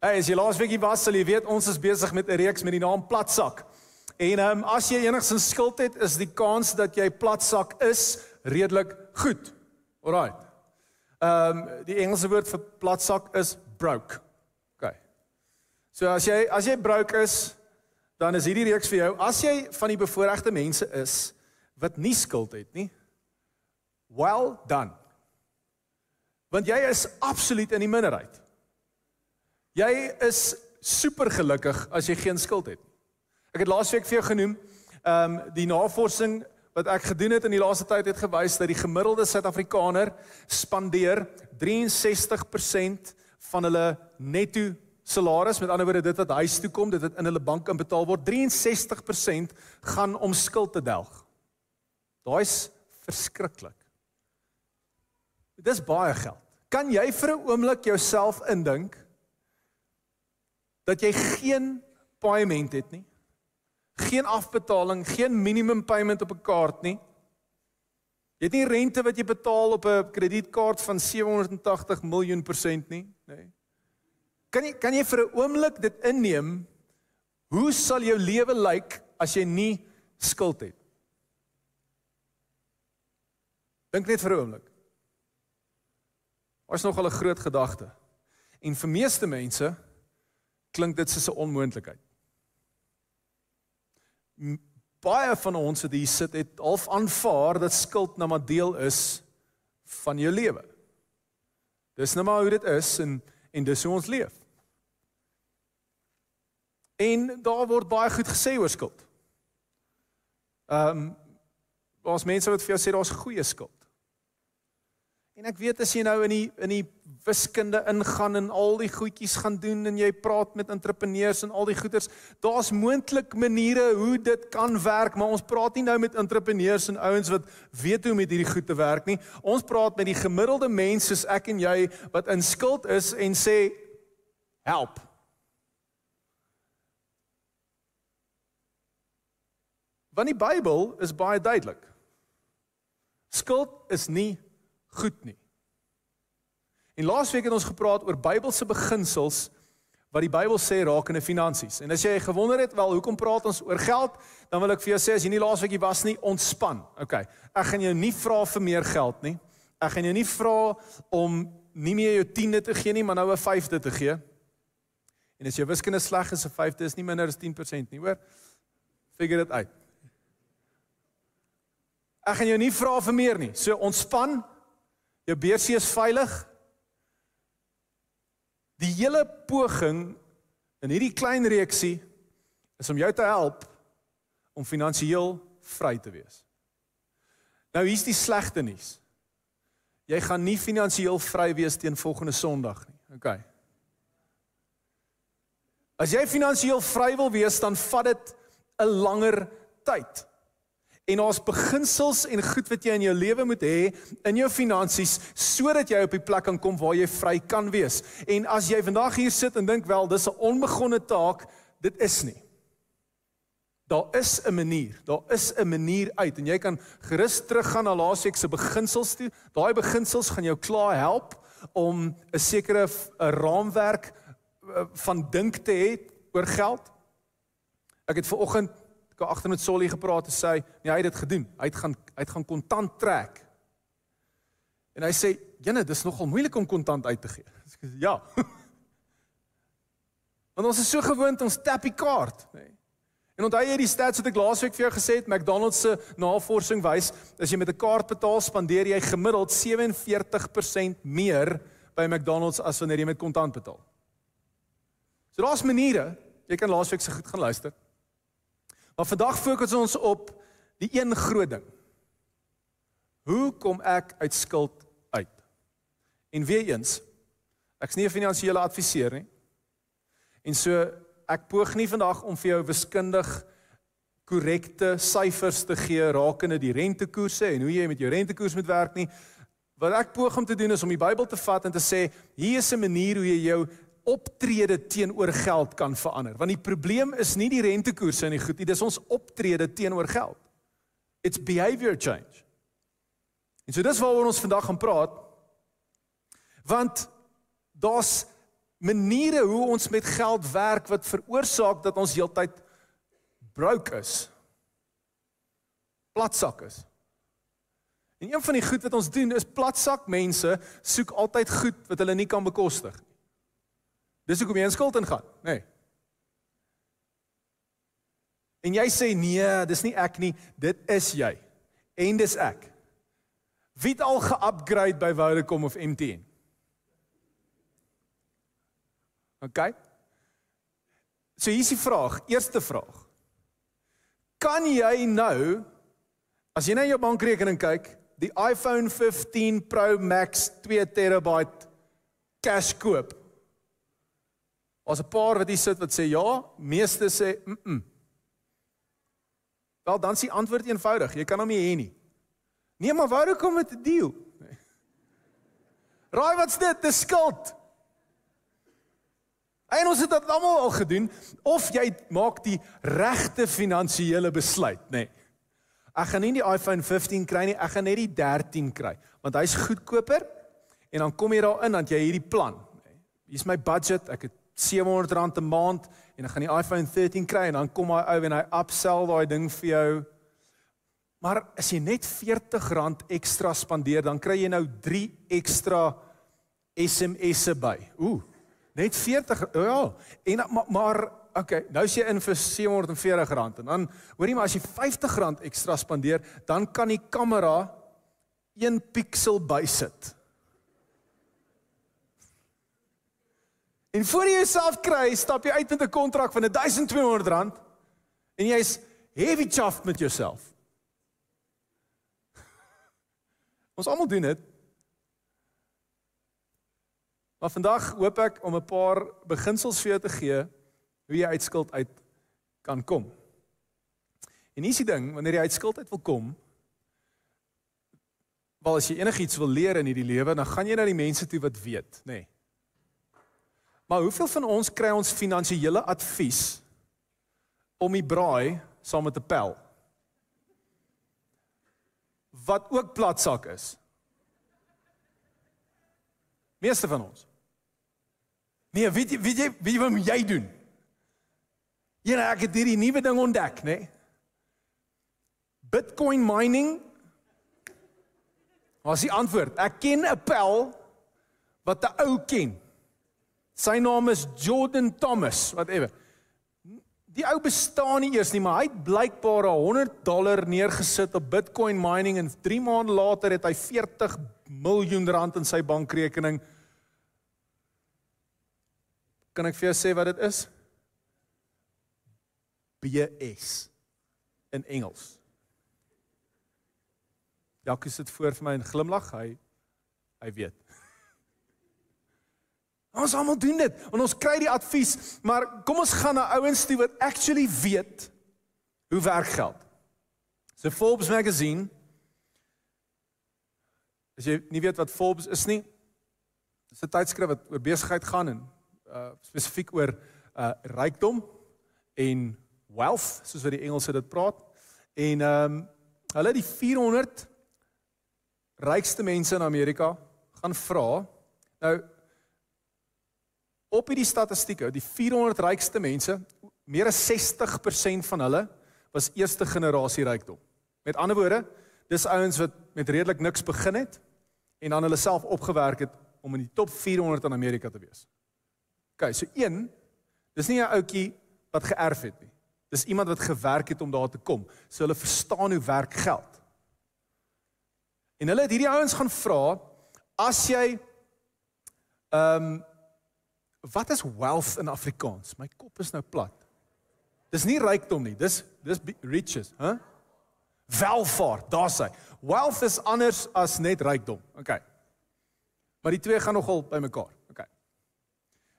Hey, as jy laasweek hier was, sal jy weet ons is besig met 'n reeks met die naam Platsak. En ehm um, as jy enigsins skuld het, is die kans dat jy platsak is redelik goed. Alraai. Ehm um, die Engelse woord vir platsak is broke. OK. So as jy as jy broke is, dan is hierdie reeks vir jou. As jy van die bevoorregte mense is wat nie skuld het nie, well done. Want jy is absoluut in die minderheid. Jy is super gelukkig as jy geen skuld het. Ek het laasweek vir jou genoem, ehm um, die navorsing wat ek gedoen het in die laaste tyd het gewys dat die gemiddelde Suid-Afrikaner spandeer 63% van hulle netto salaris, met ander woorde dit wat huis toe kom, dit wat in hulle bank inbetaal word, 63% gaan om skuld te delg. Daai's verskriklik. Dis baie geld. Kan jy vir 'n oomblik jouself indink dat jy geen paaiement het nie? Geen afbetaling, geen minimum payment op 'n kaart nie. Jy het nie rente wat jy betaal op 'n kredietkaart van 780 miljoen persent nie, nê? Nee. Kan jy kan jy vir 'n oomblik dit inneem? Hoe sal jou lewe lyk as jy nie skuld het? Dink net vir 'n oomblik. Was nog al 'n groot gedagte. En vir meeste mense klink dit soos 'n onmoontlikheid. Baie van ons wat hier sit het half aanvaar dat skuld nou maar deel is van jou lewe. Dis nou maar hoe dit is en en dis hoe ons leef. En daar word baie goed gesê oor skuld. Ehm um, daar's mense wat vir jou sê daar's goeie skuld. En ek weet as jy nou in die in die wiskunde ingaan en al die goedjies gaan doen en jy praat met entrepreneurs en al die goeders, daar's moontlik maniere hoe dit kan werk, maar ons praat nie nou met entrepreneurs en ouens wat weet hoe om met hierdie goed te werk nie. Ons praat met die gemiddelde mens soos ek en jy wat in skuld is en sê help. Want die Bybel is baie duidelik. Skuld is nie goed nie. En laasweek het ons gepraat oor Bybelse beginsels wat die Bybel sê rakende finansies. En as jy gewonder het wel hoekom praat ons oor geld, dan wil ek vir jou sê as jy nie laasweek hier was nie, ontspan. OK. Ek gaan jou nie vra vir meer geld nie. Ek gaan jou nie vra om nie meer jou 10de te gee nie, maar nou 'n 5de te gee. En as jou wiskunde sleg is, 'n 5de is nie minder as 10% nie, hoor? Figure dit uit. Ek gaan jou nie vra vir meer nie. So ontspan. Jou beursie is veilig. Die hele poging in hierdie klein reeksie is om jou te help om finansiëel vry te wees. Nou hier's die slegte nuus. Jy gaan nie finansiëel vry wees teen volgende Sondag nie. OK. As jy finansiëel vry wil wees, dan vat dit 'n langer tyd. En daar's beginsels en goed wat jy in jou lewe moet hê in jou finansies sodat jy op die plek kan kom waar jy vry kan wees. En as jy vandag hier sit en dink wel dis 'n onbegonne taak, dit is nie. Daar is 'n manier. Daar is 'n manier uit en jy kan gerus teruggaan na laasweek se beginsels toe. Daai beginsels gaan jou klaar help om 'n sekere 'n raamwerk eh, van dink te hê oor geld. Ek het ver oggend ek agter met Solly gepraat en sê nee, hy het dit gedoen. Hy het gaan hy het gaan kontant trek. En hy sê, "Jene, dis nogal moeilik om kontant uit te gee." Ek sê, "Ja." Want ons is so gewoond ons tap die kaart, nê. Nee. En onthou jy die stats wat ek laasweek vir jou gesê het, McDonald's se navorsing wys, as jy met 'n kaart betaal, spandeer jy gemiddeld 47% meer by McDonald's as wanneer jy met kontant betaal. So daar's maniere. Jy kan laasweek se goed gaan luister. Maar vandag fokus ons op die een groot ding. Hoe kom ek uit skuld uit? En weer eens, ek's nie 'n finansiële adviseur nie. En so ek poog nie vandag om vir jou wiskundig korrekte syfers te gee rakende die rentekoerse en hoe jy met jou rentekoers moet werk nie. Wat ek poog om te doen is om die Bybel te vat en te sê, hier is 'n manier hoe jy jou optrede teenoor geld kan verander. Want die probleem is nie die rentekoerse en die goed nie, dis ons optrede teenoor geld. It's behavior change. En so dis waaroor ons vandag gaan praat. Want daar's maniere hoe ons met geld werk wat veroorsaak dat ons heeltyd broke is. Platsak is. En een van die goed wat ons doen is platsak mense soek altyd goed wat hulle nie kan bekostig nie. Dis hoekom jy in skuld ingaan, nê? Nee. En jy sê nee, dis nie ek nie, dit is jy. En dis ek. Wie het al ge-upgrade by Vodacom of MTN? OK. So hier is die vraag, eerste vraag. Kan jy nou as jy na jou bankrekening kyk, die iPhone 15 Pro Max 2 terabyte cash koop? As 'n paar wat hier sit wat sê ja, meeste sê mm. -mm. Wel dan is die antwoord eenvoudig, jy kan hom nie hê nie. Nee, maar waar kom dit 'n deal? Nee. Raai wat's dit? Dis skuld. En ons het dit almal al gedoen of jy maak die regte finansiële besluit, nê. Nee. Ek gaan nie die iPhone 15 kry nie, ek gaan net die 13 kry, want hy's goedkoper en dan kom jy daarin dan jy hierdie plan. Hier's my budget, ek het R700 'n maand en ek gaan die iPhone 13 kry en dan kom hy ou en hy upsell daai ding vir jou. Maar as jy net R40 ekstra spandeer, dan kry jy nou 3 ekstra SMS'e by. Ooh, Net 40 ja. En maar, maar okay, nou as jy in vir R740 en dan hoorie maar as jy R50 ekstra spandeer, dan kan die kamera 1 piksel bysit. En voor jy jouself kry, stap jy uit met 'n kontrak van R1200 en jy's heavy chuffed met jouself. Ons almal doen dit. Maar vandag hoop ek om 'n paar beginsels vir jou te gee hoe jy uit skuld uit kan kom. En hier's die ding, wanneer jy uit skuld uit wil kom, wel as jy enigiets wil leer in hierdie lewe, dan gaan jy na die mense toe wat weet, nê. Nee. Maar hoeveel van ons kry ons finansiële advies om die braai saam met 'n pel? Wat ook platsak is. Meeste van ons. Nee, weet jy weet jy weet jy wat jy doen? Ja, nou, ek het hierdie nuwe ding ontdek, nê? Nee? Bitcoin mining. Wat is die antwoord? Ek ken 'n pel wat 'n ou ken. Sy naam is Jordan Thomas, whatever. Die ou bestaan nie eers nie, maar hy het blykbaar 100 dollar neergesit op Bitcoin mining en 3 maande later het hy 40 miljoen rand in sy bankrekening Kan ek vir jou sê wat dit is? BS in Engels. Jacques sit voor vir my en glimlag. Hy hy weet. Ons almal doen dit en ons kry die advies, maar kom ons gaan na ouens toe wat actually weet hoe werk geld. So Forbes magazine As jy nie weet wat Forbes is nie, dis 'n tydskrif wat oor besigheid gaan en uh spesifiek oor uh rykdom en wealth soos wat die Engelse dit praat. En ehm um, hulle die 400 rykste mense in Amerika gaan vra. Nou op hierdie statistieke, die 400 rykste mense, meer as 60% van hulle was eerste generasie rykdom. Met ander woorde, dis ouens wat met redelik niks begin het en dan hulle self opgewerk het om in die top 400 in Amerika te wees. OK, so een, dis nie 'n ouetjie wat geërf het nie. Dis iemand wat gewerk het om daar te kom. So hulle verstaan hoe werk geld. En hulle het hierdie ouens gaan vra, as jy ehm um, wat is wealth in Afrikaans? My kop is nou plat. Dis nie rykdom nie, dis dis riches, hè? Huh? Welvaart, daar's hy. Wealth is anders as net rykdom. OK. Maar die twee gaan nogal bymekaar.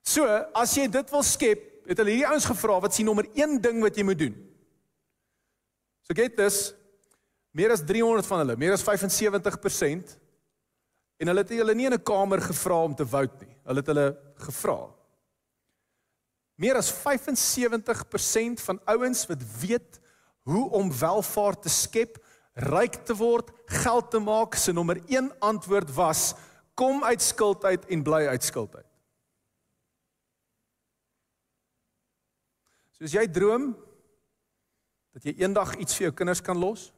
So, as jy dit wil skep, het hulle hierdie ouens gevra wat sien nommer 1 ding wat jy moet doen. So get this, meer as 300 van hulle, meer as 75% en hulle het hulle nie in 'n kamer gevra om te vote nie. Hulle het hulle gevra. Meer as 75% van ouens wat weet hoe om welvaart te skep, ryk te word, geld te maak, se nommer 1 antwoord was: kom uit skuld uit en bly uit skuld uit. Soos jy droom dat jy eendag iets vir jou kinders kan los,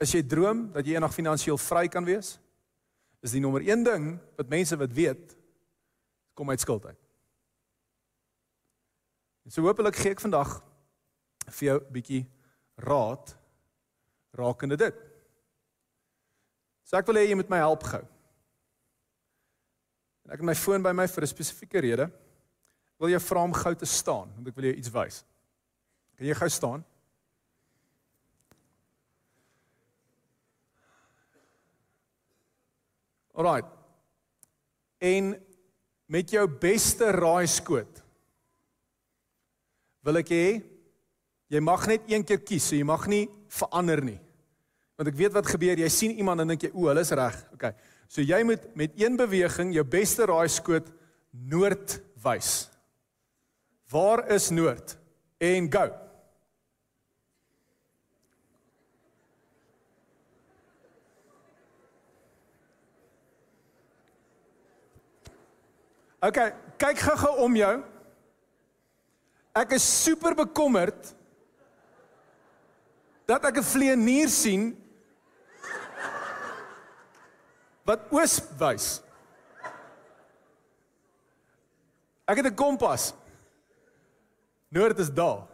as jy droom dat jy eendag finansiëel vry kan wees, is die nommer 1 ding wat mense wat weet kom uit skuld uit. En so hopelik gee ek vandag vir jou 'n bietjie raad rakende dit. So ek wil hê jy moet my help gou. En ek het my foon by my vir 'n spesifieke rede. Wil jou vra om gou te staan want ek wil jou iets wys. Kan jy gou staan? Alraai. En met jou beste raaiskoot wil ek hê jy mag net een keer kies, so jy mag nie verander nie. Want ek weet wat gebeur, jy sien iemand en dink jy, "O, hulle is reg." Okay. So jy moet met een beweging jou beste raaiskoot noord wys. Waar is noord? En go. Okay, kyk gou-gou om jou. Ek is super bekommerd dat ek 'n vleenier sien wat oos wys. Ek het 'n kompas. Noord is daar.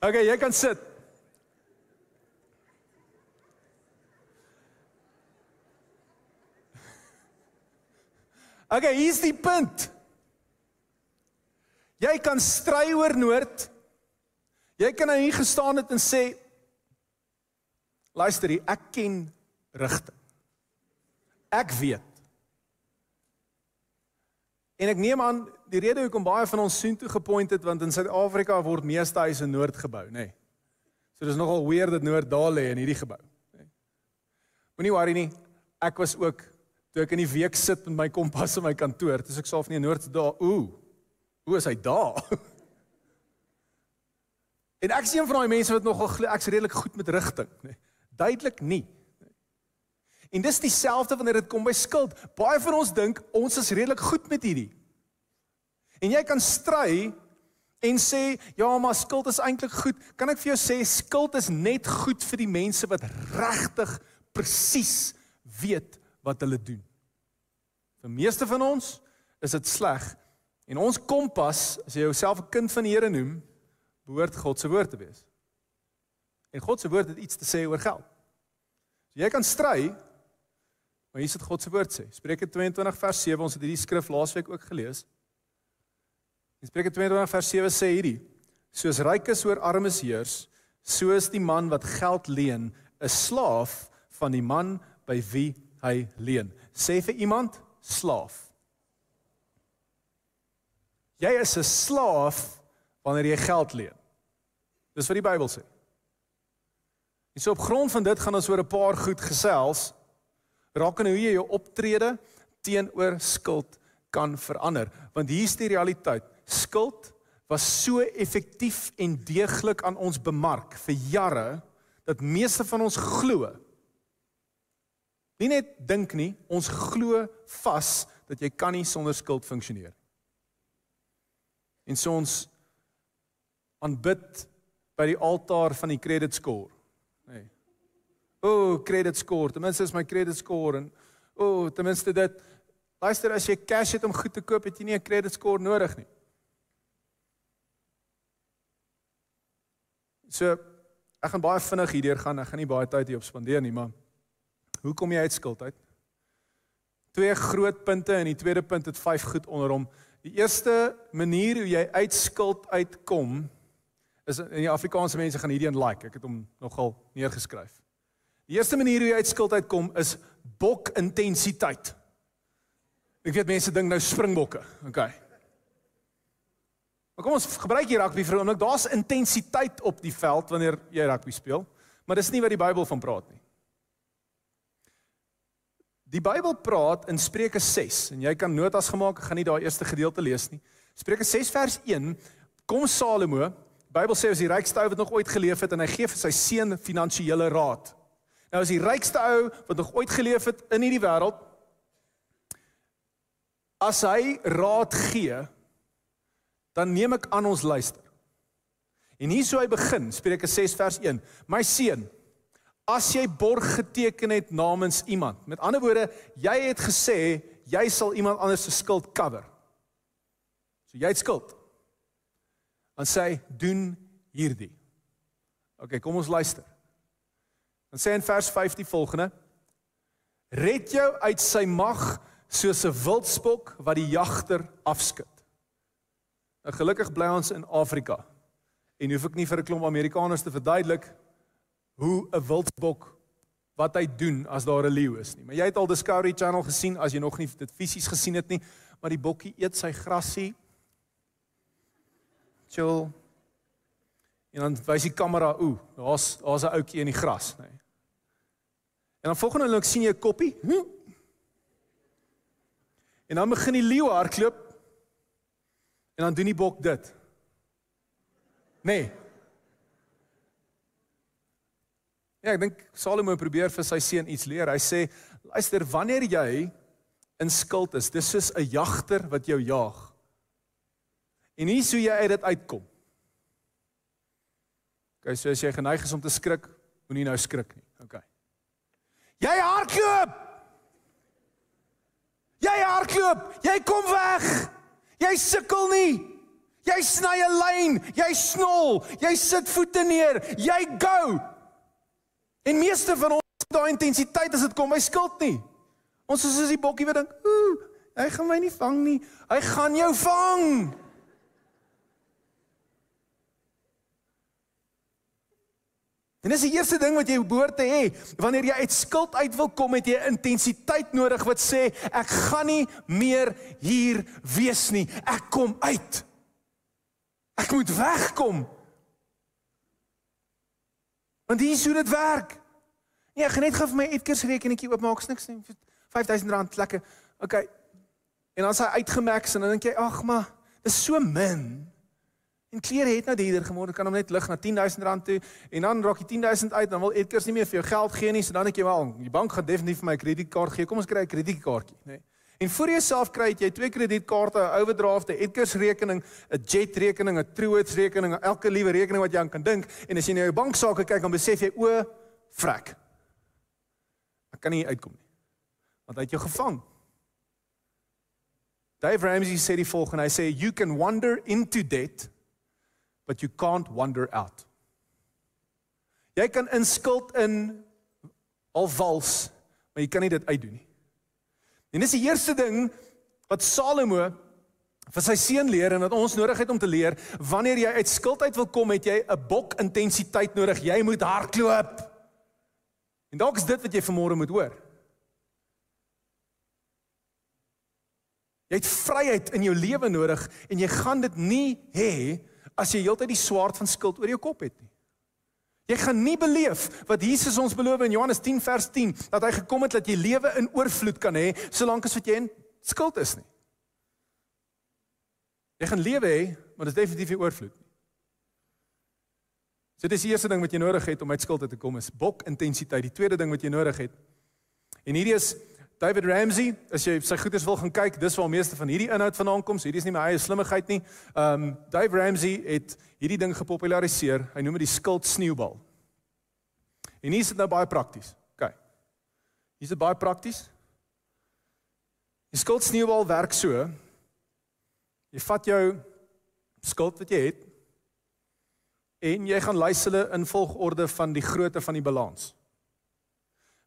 Okay, jy kan sit. Okay, hier's die punt. Jy kan stry oor noord. Jy kan nou hier gestaan het en sê luister hier, ek ken rigting. Ek weet. En ek neem aan die rede hoekom baie van ons soontoe gepoint het want in Suid-Afrika word meeste huise in noord gebou, nê. Nee. So dis nogal weird dat noord daar lê in hierdie gebou, nê. Nee. Moenie worry nie. Ek was ook toe ek in die week sit met my kompas in my kantoor, dis ek self nie noord daar. Ooh. Hoe is hy daar? en ek sien van daai mense wat nogal ek's redelik goed met rigting, nê. Duidelik nie. En dis dieselfde wanneer dit kom by skuld. Baie van ons dink ons is redelik goed met hierdie. En jy kan stry en sê, "Ja, maar skuld is eintlik goed." Kan ek vir jou sê skuld is net goed vir die mense wat regtig presies weet wat hulle doen. Vir meeste van ons is dit sleg. En ons kompas, as jy jouself 'n kind van die Here noem, behoort God se woord te wees. En God se woord het iets te sê oor geld. So jy kan stry, maar hier sit God se woord sê. Spreuke 22 vers 7, ons het hierdie skrif laasweek ook gelees. In Spreuke 22 vers 7 sê hierdie: Soos rykes oor armes heers, so is die man wat geld leen 'n slaaf van die man by wie hy leen. Sê vir iemand slaaf. Jy is 'n slaaf wanneer jy geld leen. Dis wat die Bybel sê. En so op grond van dit gaan ons oor 'n paar goed gesels rakende hoe jy jou optrede teenoor skuld kan verander. Want hier's die realiteit. Skuld was so effektief en deeglik aan ons bemark vir jare dat meeste van ons glo Nie net dink nie, ons glo vas dat jy kan nie sonder skuld funksioneer. En so ons aanbid by die altaar van die credit score. Nee. O, oh, credit score, ten minste is my credit score en o, oh, ten minste dit. Luister, as jy cash het om goed te koop, het jy nie 'n credit score nodig nie. So, ek gaan baie vinnig hierdeur gaan. Ek gaan nie baie tyd hier op spandeer nie, maar Hoe kom jy uit skuld uit? Twee groot punte en die tweede punt het vyf goed onder hom. Die eerste manier hoe jy uit skuld uitkom is in die Afrikaanse mense gaan hierdie een like. Ek het hom nogal neergeskryf. Die eerste manier hoe jy uit skuld uitkom is bok intensiteit. Ek weet mense dink nou springbokke. OK. Maar kom ons gebruik hier rugby vir 'n oomblik. Daar's intensiteit op die veld wanneer jy rugby speel, maar dis nie wat die Bybel van praat nie. Die Bybel praat in Spreuke 6 en jy kan notas gemaak, ek gaan nie daai eerste gedeelte lees nie. Spreuke 6 vers 1 kom Salomo, Bybel sê as die rykste ou wat nog ooit geleef het en hy gee vir sy seun finansiële raad. Nou as die rykste ou wat nog ooit geleef het in hierdie wêreld as hy raad gee, dan neem ek aan ons luister. En hier sou hy begin, Spreuke 6 vers 1. My seun, as jy borg geteken het namens iemand. Met ander woorde, jy het gesê jy sal iemand anders se skuld cover. So jy het skuld. Dan sê hy, doen hierdie. OK, kom ons luister. Dan sê in vers 5 die volgende: Red jou uit sy mag soos 'n wildspok wat die jagter afskud. Nou gelukkig bly ons in Afrika. En hoef ek nie vir 'n klomp Amerikaners te verduidelik hoe 'n wildspok wat hy doen as daar 'n leeu is nie. Maar jy het al Discovery Channel gesien as jy nog nie dit fisies gesien het nie, maar die bokkie eet sy grasie. Chill. En dan wys die kamera, ooh, daar's daar's 'n ouetjie in die gras, nê. Nee. En dan volgende oomblik sien jy 'n koppie. Hm? En dan begin die leeu hardloop. En dan doen die bok dit. Nee. Ja, ek dink Salomo probeer vir sy seun iets leer. Hy sê, luister, wanneer jy in skuld is, dis soos 'n jagter wat jou jaag. En hier sou jy uit dit uitkom. Okay, so as jy geneig is om te skrik, moenie nou skrik nie. Okay. Jy hardloop. Jy hardloop. Jy kom weg. Jy sukkel nie. Jy sny 'n lyn, jy snol, jy sit voete neer, jy go. En meeste van ons daai intensiteit as dit kom by skuld nie. Ons is soos die bokkie wat dink, "Ooh, hy gaan my nie vang nie. Hy gaan jou vang." En dis die eerste ding wat jy behoort te hê. Wanneer jy uit skuld uit wil kom, het jy intensiteit nodig wat sê ek gaan nie meer hier wees nie. Ek kom uit. Ek moet wegkom. Want hier sou dit werk. Nee, ek gaan net gou vir my etkers rekenetjie oopmaak, niks nie. R5000 lekker. OK. En dan s'hy uitgemax en dan dink jy, ag maar, dis so min. En klere het nou duurder geword. Kan hom net lig na R10000 toe en dan raak jy 10000 uit, dan wil Edgars nie meer vir jou geld gee nie, so dan ek jy wel, die bank gaan definitief vir my kredietkaart gee. Kom ons kry 'n kredietkaartjie, nê. Nee. En voor jy self kry jy twee kredietkaarte, 'n overdraft, 'n Edgars rekening, 'n Jet rekening, 'n Truworths rekening, elke liewe rekening wat jy aan kan dink. En as jy na jou banksaake kyk, dan besef jy o, frek. Ek kan nie uitkom nie. Want hy het jou gevang. Dave Ramsey sê die volgende, hy sê you can wander into debt but you can't wander out. Jy kan in skuld in al vals, maar jy kan nie dit uitdoen nie. En dis die eerste ding wat Salomo vir sy seun leer en wat ons nodig het om te leer, wanneer jy uit skuld uit wil kom, het jy 'n bok intensiteit nodig. Jy moet hardloop. En dalk is dit wat jy vanmôre moet hoor. Jy het vryheid in jou lewe nodig en jy gaan dit nie hê as jy heeltyd die swaard van skuld oor jou kop het nie. Jy gaan nie beleef wat Jesus ons beloof in Johannes 10 vers 10 dat hy gekom het dat jy lewe in oorvloed kan hê solank as wat jy in skuld is nie. Jy gaan lewe hê, maar dit is definitief nie oorvloed nie. So dis die eerste ding wat jy nodig het om uit skuld te kom is bok intensiteit. Die tweede ding wat jy nodig het. En hierdie is David Ramsey, as jy sy goeders wil gaan kyk, dis waar meeste van hierdie inhoud vandaan kom. So hierdie is nie my eie slimmigheid nie. Um Dave Ramsey het hierdie ding gepopulariseer. Hy noem dit die skuld sneeubal. En hier is dit nou baie prakties. OK. Hier is dit baie prakties. Die skuld sneeubal werk so. Jy vat jou skuld wat jy het en jy gaan lys hulle in volgorde van die grootte van die balans.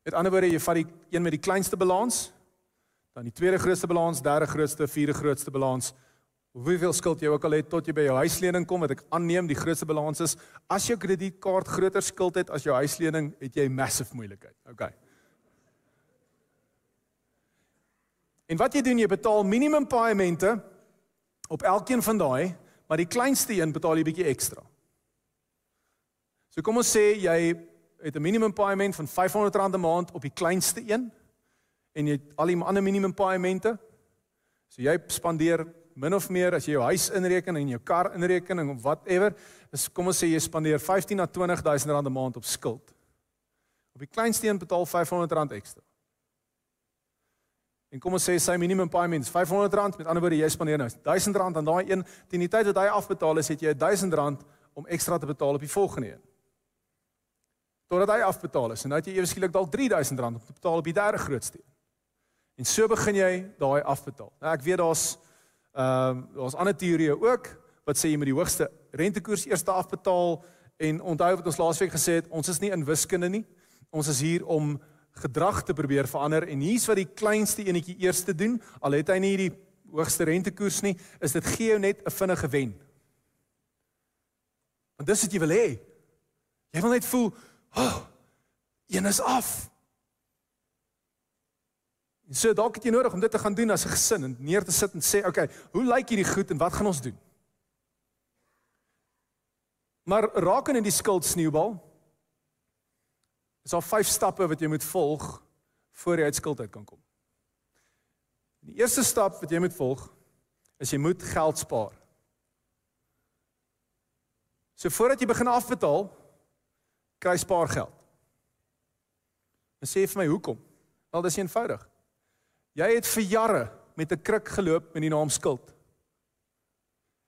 Met ander woorde, jy vat die een met die kleinste balans, dan die tweede grootste balans, derde grootste, vierde grootste balans. Hoeveel skuld jy ook al het tot jy by jou huislening kom, wat ek aanneem die grootste balans is, as jou kredietkaart groter skuld het as jou huislening, het jy massive moeilikheid. OK. En wat jy doen, jy betaal minimum paemente op elkeen van daai, maar die kleinste een betaal jy bietjie ekstra. So kom ons sê jy het 'n minimum paaiement van R500 'n maand op die kleinste een en jy het al die ander minimum paaimente. So jy spandeer min of meer as jy jou huis inreken en jou kar inreken of whatever, is kom ons sê jy spandeer 15 na 20000 rand 'n maand op skuld. Op die kleinste een betaal R500 ekstra. En kom ons sê sy minimum payment is R500, met ander woorde jy spandeer nou R1000 aan daai een, teen die tyd wat hy afbetaal is, het jy R1000 om ekstra te betaal op die volgende een. Totdat hy afbetaal is en nou het jy ewe skielik dalk R3000 om te betaal op die derde grootste een. En so begin jy daai afbetaal. Nou ek weet daar's ehm uh, daar's ander teorieë ook wat sê jy moet die hoogste rentekoers eers afbetaal en onthou wat ons laasweek gesê het, ons is nie in wiskunde nie. Ons is hier om gedrag te probeer verander en hier's wat die kleinste enetjie eers te doen, al het hy nie die hoogste rentekoers nie, is dit gee jou net 'n vinnige wen. Want dis wat jy wil hê. Jy wil net voel, "Ag, oh, een is af." En so dalk het jy nodig om dit te gaan doen as 'n gesin en neer te sit en sê, "Oké, okay, hoe lyk hierdie goed en wat gaan ons doen?" Maar raak in die skuld sneeubal. Is daar vyf stappe wat jy moet volg voor jy uit skuld uit kan kom. Die eerste stap wat jy moet volg is jy moet geld spaar. So voordat jy begin afbetaal, kry spaargeld. En sê vir my hoekom? Wel dis eenvoudig. Jy het vir jare met 'n kruk geloop met die naam skuld.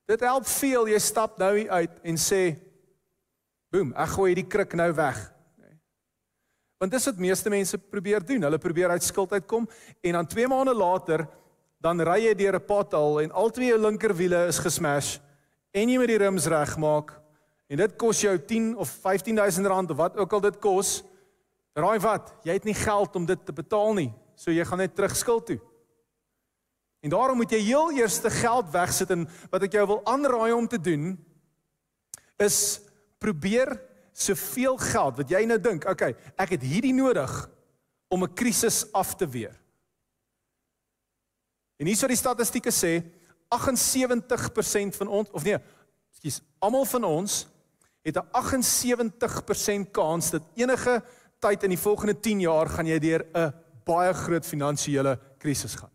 Dit help veel jy stap nou uit en sê boem, ek gooi hierdie kruk nou weg. Want dis wat meeste mense probeer doen. Hulle probeer uit skuld uitkom en dan 2 maande later dan ry jy deur 'n pothole en al twee jou linkerwiele is gesmash en jy moet die rims regmaak en dit kos jou 10 of 15000 rand of wat ook al dit kos. Raai wat? Jy het nie geld om dit te betaal nie. So jy gaan net terug skuld toe. En daarom moet jy heel eers te geld wegsit en wat ek jou wil aanraai om te doen is probeer soveel geld wat jy nou dink, okay, ek het hierdie nodig om 'n krisis af te weer. En hierso die statistieke sê 78% van ons of nee, ekskuus, almal van ons het 'n 78% kans dat enige tyd in die volgende 10 jaar gaan jy deur 'n baie groot finansiële krisis gaan.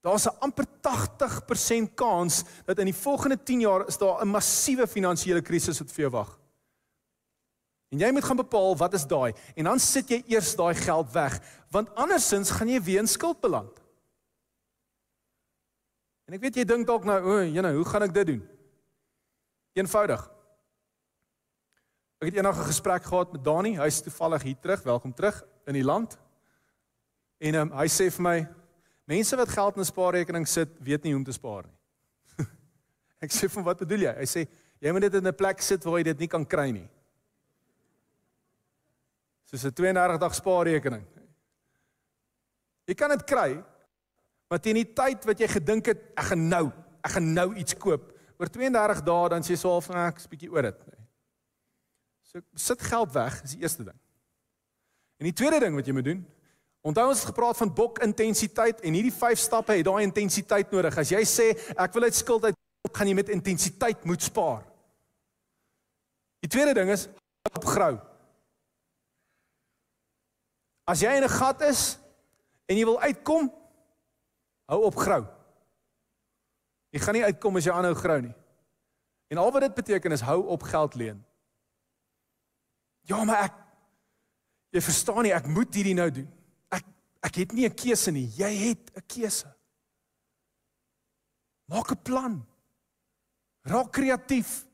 Daar's 'n amper 80% kans dat in die volgende 10 jaar is daar 'n massiewe finansiële krisis wat vir jou wag. En jy moet gaan bepaal wat is daai en dan sit jy eers daai geld weg want andersins gaan jy weer in skuld beland. En ek weet jy dink dalk nou, o, nou, hoe gaan ek dit doen? Eenvoudig. Ek het eendag 'n gesprek gehad met Dani, hy's toevallig hier terug, welkom terug in die land. En um, hy sê vir my, mense wat geld in 'n spaarrekening sit, weet nie hoe om te spaar nie. ek sê van wat bedoel jy? Hy sê jy moet dit in 'n plek sit waar jy dit nie kan kry nie. Soos 'n 32 dag spaarrekening. Jy kan dit kry, maar teen die tyd wat jy gedink het ek gaan nou, ek gaan nou iets koop, oor 32 dae dan sê jy so half van ek's bietjie oor dit. So sit geld weg, is die eerste ding. En die tweede ding wat jy moet doen, onthou ons het gepraat van bok intensiteit en hierdie vyf stappe het daai intensiteit nodig. As jy sê ek wil uit skuld uit gaan jy met intensiteit moet spaar. Die tweede ding is opgrou. As jy in 'n gat is en jy wil uitkom, hou op grou. Jy gaan nie uitkom as jy aanhou grou nie. En al wat dit beteken is hou op geld leen. Ja, maar ek jy verstaan nie, ek moet hierdie nou doen. Ek ek het nie 'n keuse nie. Jy het 'n keuse. Maak 'n plan. Raak kreatief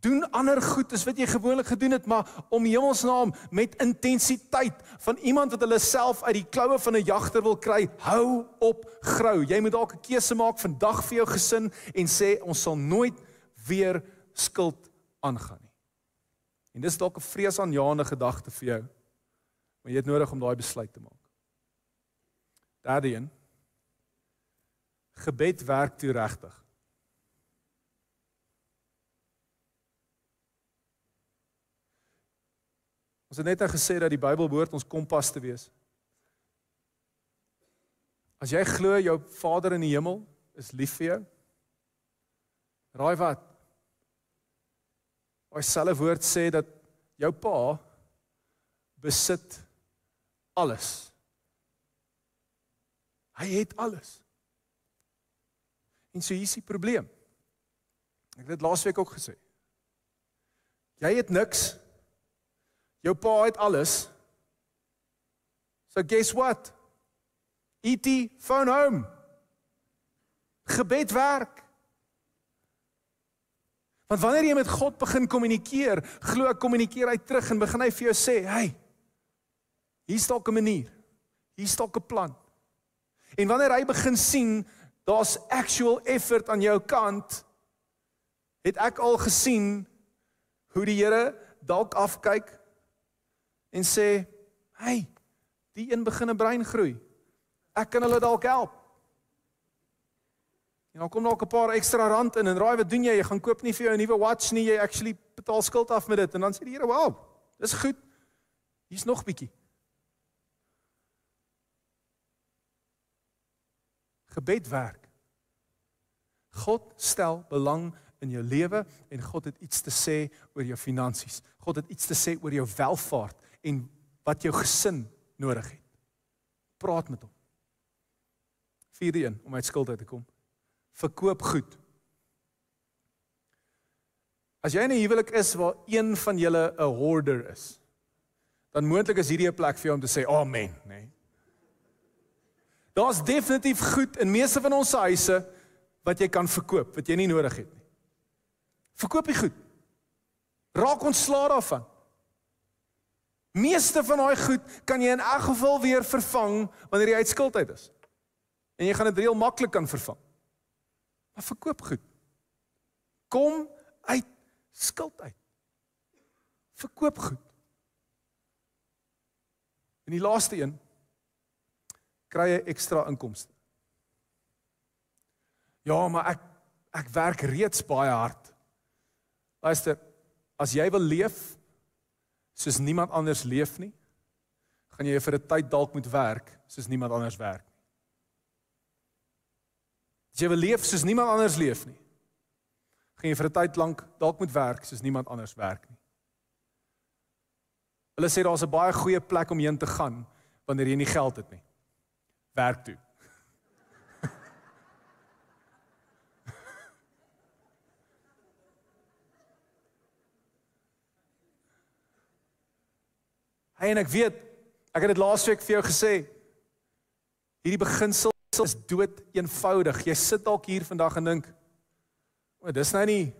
doen ander goed as wat jy gewoonlik gedoen het, maar om hemelsnaam met intensiteit van iemand wat hulle self uit die kloue van 'n jagter wil kry, hou op grou. Jy moet dalk 'n keuse maak vandag vir jou gesin en sê ons sal nooit weer skuld aangaan nie. En dis dalk 'n vreesaanjaende gedagte vir jou. Maar jy het nodig om daai besluit te maak. Derdeen. Gebed werk toe regtig. Ons het net al gesê dat die Bybel behoort ons kompas te wees. As jy glo jou Vader in die hemel is lief vir jou. Raai wat? Hy selfe woord sê dat jou pa besit alles. Hy het alles. En so hier's die probleem. Ek het dit laasweek ook gesê. Jy het niks Jou pa het alles. So guess what? ET phone home. Gebed werk. Want wanneer jy met God begin kommunikeer, glo ek kommunikeer hy terug en begin hy vir jou sê, "Hey, hier's dalk 'n manier. Hier's dalk 'n plan." En wanneer hy begin sien daar's actual effort aan jou kant, het ek al gesien hoe die Here dalk afkyk en sê, "Hey, die een begin 'n brein groei. Ek kan hulle dalk help." En dan kom dalk 'n paar ekstra rand in en raai wat doen jy? Jy gaan koop nie vir jou 'n nuwe watch nie, jy actually betaal skuld af met dit en dan sê die Here, "Wow, dis goed. Hier's nog bietjie." Gebed werk. God stel belang in jou lewe en God het iets te sê oor jou finansies. God het iets te sê oor jou welfaart en wat jou gesin nodig het. Praat met hom. Vierde een om uit skuld uit te kom verkoop goed. As jy in 'n huwelik is waar een van julle 'n hoarder is, dan moontlik is hierdie 'n plek vir jou om te sê amen, nê. Nee. Daar's definitief goed in meeste van ons huise wat jy kan verkoop wat jy nie nodig het nie. Verkoop jy goed. Raak ontslae daarvan. Meeste van daai goed kan jy in elk geval weer vervang wanneer jy uit skuld uit is. En jy gaan dit reël maklik kan vervang. Maar verkoop goed. Kom uit skuld uit. Verkoop goed. En die laaste een kry jy ekstra inkomste. Ja, maar ek ek werk reeds baie hard. Luister, as jy wil leef soos niemand anders leef nie, gaan jy vir 'n tyd dalk moet werk soos niemand anders werk. As jy wil leef soos niemand anders leef nie, gaan jy vir 'n tyd lank dalk moet werk soos niemand anders werk nie. Hulle sê daar's 'n baie goeie plek om heen te gaan wanneer jy nie geld het nie. Werk toe. Hey, en ek weet, ek het dit laasweek vir jou gesê. Hierdie beginsel is dood eenvoudig. Jy sit dalk hier vandag en dink, "O, dis nou nie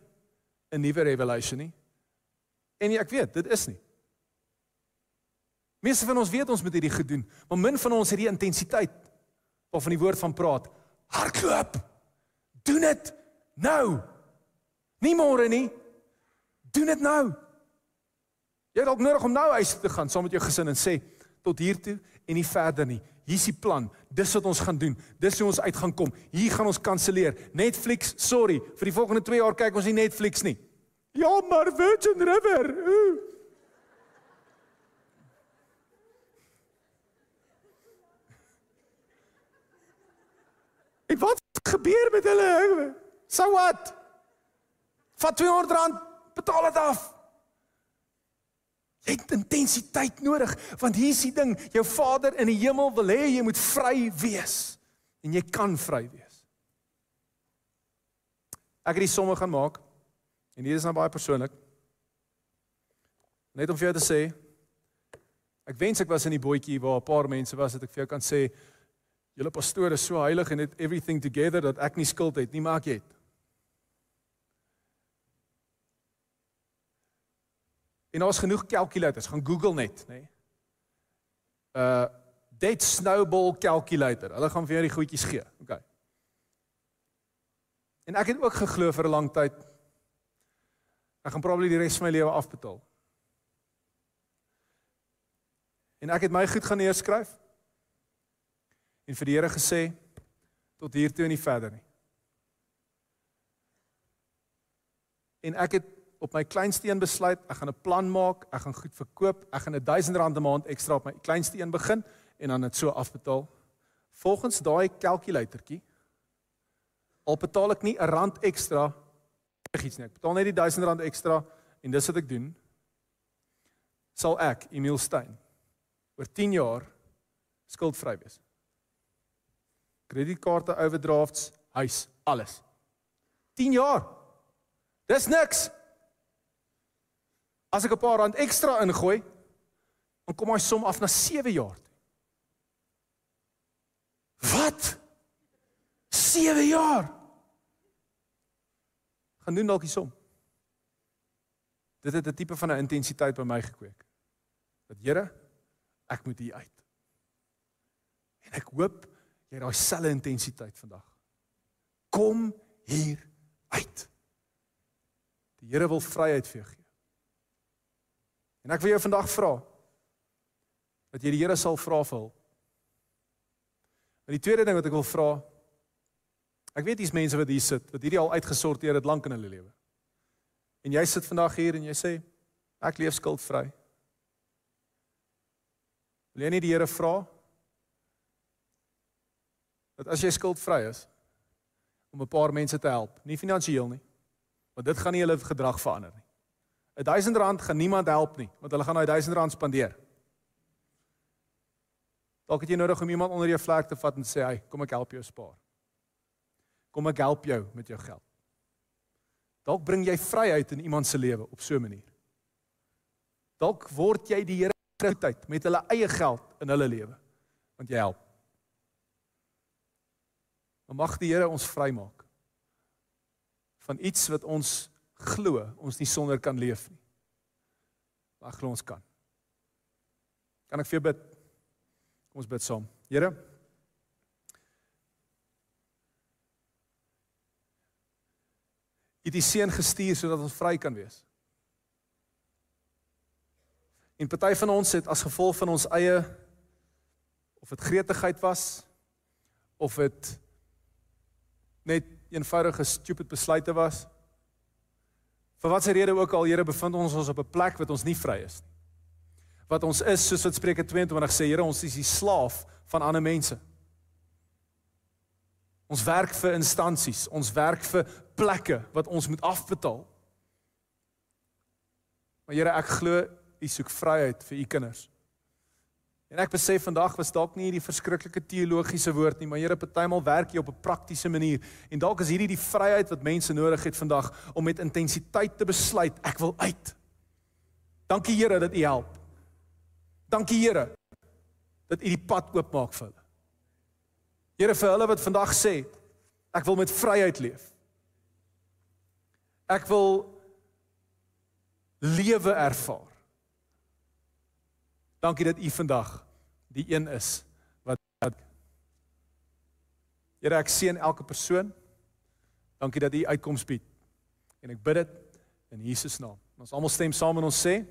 'n nuwe revelation nie." En ek weet, dit is nie. Meeste van ons weet ons moet hierdie gedoen, maar min van ons het die intensiteit waarvan die woord van praat. Hardloop. Doen dit nou. Nie môre nie. Doen dit nou. Jy het dalk nodig om nou huis toe te gaan saam met jou gesin en sê tot hier toe en nie verder nie. Hier's die plan. Dis wat ons gaan doen. Dis hoe ons uit gaan kom. Hier gaan ons kanselleer. Netflix, sorry, vir die volgende 2 jaar kyk ons nie Netflix nie. Ja, maar Virgin River. Ooh. En wat gebeur met hulle? So wat? Vat 200 rand, betaal dit af. Het intensiteit nodig want hier is die ding, jou Vader in die hemel wil hê jy moet vry wees en jy kan vry wees. Ek het die somme gaan maak en hier is nou baie persoonlik. Net om vir jou te sê ek wens ek was in die bootjie waar 'n paar mense was dat ek vir jou kan sê julle pastoor is so heilig en het everything together dat ek nie skuld het nie, maar ek het. En daar's genoeg calculators, gaan Google net, nê. Nee. Uh debt snowball calculator. Hulle gaan vir jou die goedjies gee. OK. En ek het ook geglo vir 'n lang tyd ek gaan probably die res van my lewe afbetaal. En ek het my goed gaan neerskryf. En vir die Here gesê tot hier toe en nie verder nie. En ek het op my kleinste een besluit, ek gaan 'n plan maak, ek gaan goed verkoop, ek gaan 'n 1000 rand 'n maand ekstra op my kleinste een begin en dan dit so afbetaal. Volgens daai kalkulatortjie al betaal ek nie 'n rand ekstra iets nie. Ek betaal net die 1000 rand ekstra en dis wat ek doen. Sal ek Emil Stein oor 10 jaar skuldvry wees. Kredietkaarte, overdrafts, huis, alles. 10 jaar. Dis niks. As ek 'n paar rand ekstra ingooi, dan kom daai som af na 7 jaar toe. Wat? 7 jaar. Gaan doen dalk die som. Dit het 'n tipe van 'n intensiteit by my gekweek. Dat Here, ek moet hier uit. En ek hoop jy het daai selfe intensiteit vandag. Kom hier uit. Die Here wil vryheid vir jou gee. En ek wil jou vandag vra dat jy die Here sal vra vir hulp. En die tweede ding wat ek wil vra ek weet hier's mense wat hier sit wat hierdie al uitgesorteer het lank in hulle lewe. En jy sit vandag hier en jy sê ek leef skuldvry. Wil jy nie die Here vra dat as jy skuldvry is om 'n paar mense te help, nie finansiëel nie, want dit gaan nie hulle gedrag verander nie. 'n 1000 rand gaan niemand help nie, want hulle gaan daai 1000 rand spandeer. Dalk het jy nodig om iemand onder jou vlek te vat en sê, "Hey, kom ek help jou spaar." Kom ek help jou met jou geld. Dalk bring jy vryheid in iemand se lewe op so 'n manier. Dalk word jy die Here goedheid met hulle eie geld in hulle lewe, want jy help. Maar mag die Here ons vrymaak van iets wat ons glo ons nie sonder kan leef nie. Maar glo ons kan. Kan ek vir jou bid? Kom ons bid saam. Here U het die seun gestuur sodat ons vry kan wees. En party van ons het as gevolg van ons eie of dit gretigheid was of dit net eenvoudige stupid besluite was. Vir watter rede ook al, Here, bevind ons ons op 'n plek wat ons nie vry is nie. Wat ons is, soos wat Spreuke 22 sê, Here, ons is die slaaf van ander mense. Ons werk vir instansies, ons werk vir plekke wat ons moet afbetaal. Maar Here, ek glo U soek vryheid vir U kinders. En ek besef vandag was dalk nie hierdie verskriklike teologiese woord nie, maar Here, partymal werk jy op 'n praktiese manier. En dalk is hierdie die vryheid wat mense nodig het vandag om met intensiteit te besluit, ek wil uit. Dankie Here dat U help. Dankie Here dat U die pad oopmaak vir hulle. Here vir hulle wat vandag sê, ek wil met vryheid leef. Ek wil lewe ervaar. Dankie dat U vandag die een is wat Here ek seën elke persoon. Dankie dat U uitkoms bied. En ek bid dit in Jesus naam. Ons almal stem saam en ons sê